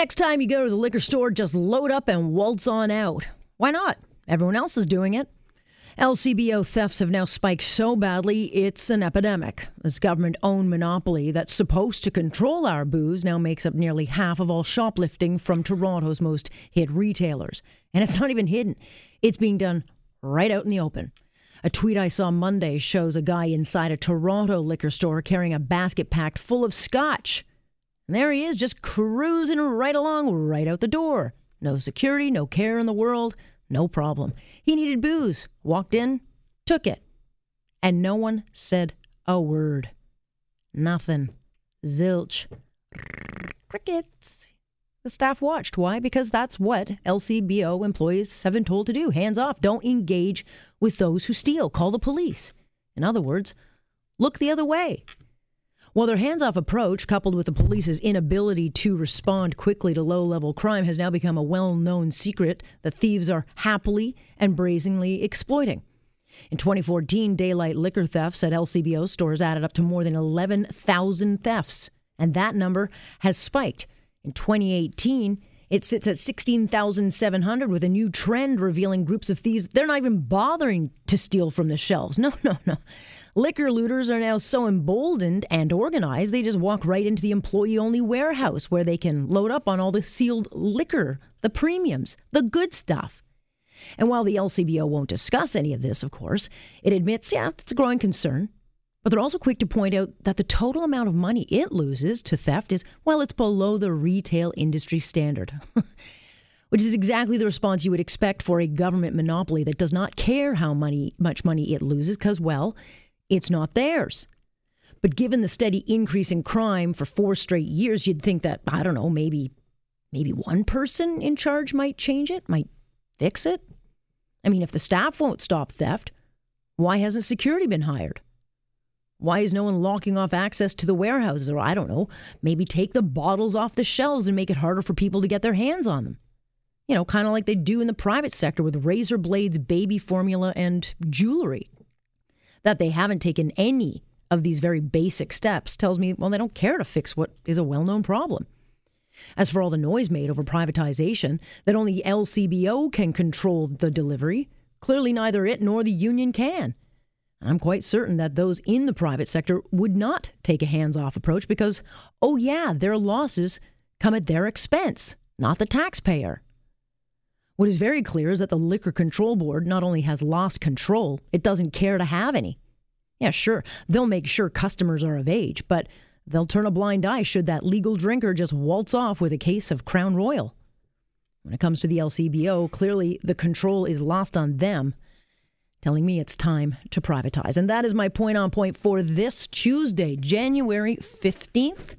Next time you go to the liquor store, just load up and waltz on out. Why not? Everyone else is doing it. LCBO thefts have now spiked so badly, it's an epidemic. This government owned monopoly that's supposed to control our booze now makes up nearly half of all shoplifting from Toronto's most hit retailers. And it's not even hidden, it's being done right out in the open. A tweet I saw Monday shows a guy inside a Toronto liquor store carrying a basket packed full of scotch. And there he is, just cruising right along, right out the door. No security, no care in the world, no problem. He needed booze, walked in, took it. And no one said a word. Nothing. Zilch. Crickets. The staff watched. Why? Because that's what LCBO employees have been told to do. Hands off. Don't engage with those who steal. Call the police. In other words, look the other way. Well, their hands off approach, coupled with the police's inability to respond quickly to low level crime, has now become a well known secret that thieves are happily and brazenly exploiting. In 2014, daylight liquor thefts at LCBO stores added up to more than 11,000 thefts, and that number has spiked. In 2018, it sits at 16,700 with a new trend revealing groups of thieves. They're not even bothering to steal from the shelves. No, no, no. Liquor looters are now so emboldened and organized, they just walk right into the employee only warehouse where they can load up on all the sealed liquor, the premiums, the good stuff. And while the LCBO won't discuss any of this, of course, it admits, yeah, it's a growing concern. But they're also quick to point out that the total amount of money it loses to theft is, well, it's below the retail industry standard. Which is exactly the response you would expect for a government monopoly that does not care how money, much money it loses, because, well, it's not theirs. But given the steady increase in crime for four straight years, you'd think that, I don't know, maybe maybe one person in charge might change it, might fix it. I mean, if the staff won't stop theft, why hasn't security been hired? Why is no one locking off access to the warehouses? Or I don't know, maybe take the bottles off the shelves and make it harder for people to get their hands on them. You know, kind of like they do in the private sector with razor blades, baby formula, and jewelry that they haven't taken any of these very basic steps tells me, well, they don't care to fix what is a well known problem. As for all the noise made over privatization, that only LCBO can control the delivery, clearly neither it nor the union can. I'm quite certain that those in the private sector would not take a hands off approach because, oh, yeah, their losses come at their expense, not the taxpayer. What is very clear is that the Liquor Control Board not only has lost control, it doesn't care to have any. Yeah, sure, they'll make sure customers are of age, but they'll turn a blind eye should that legal drinker just waltz off with a case of Crown Royal. When it comes to the LCBO, clearly the control is lost on them, telling me it's time to privatize. And that is my point on point for this Tuesday, January 15th.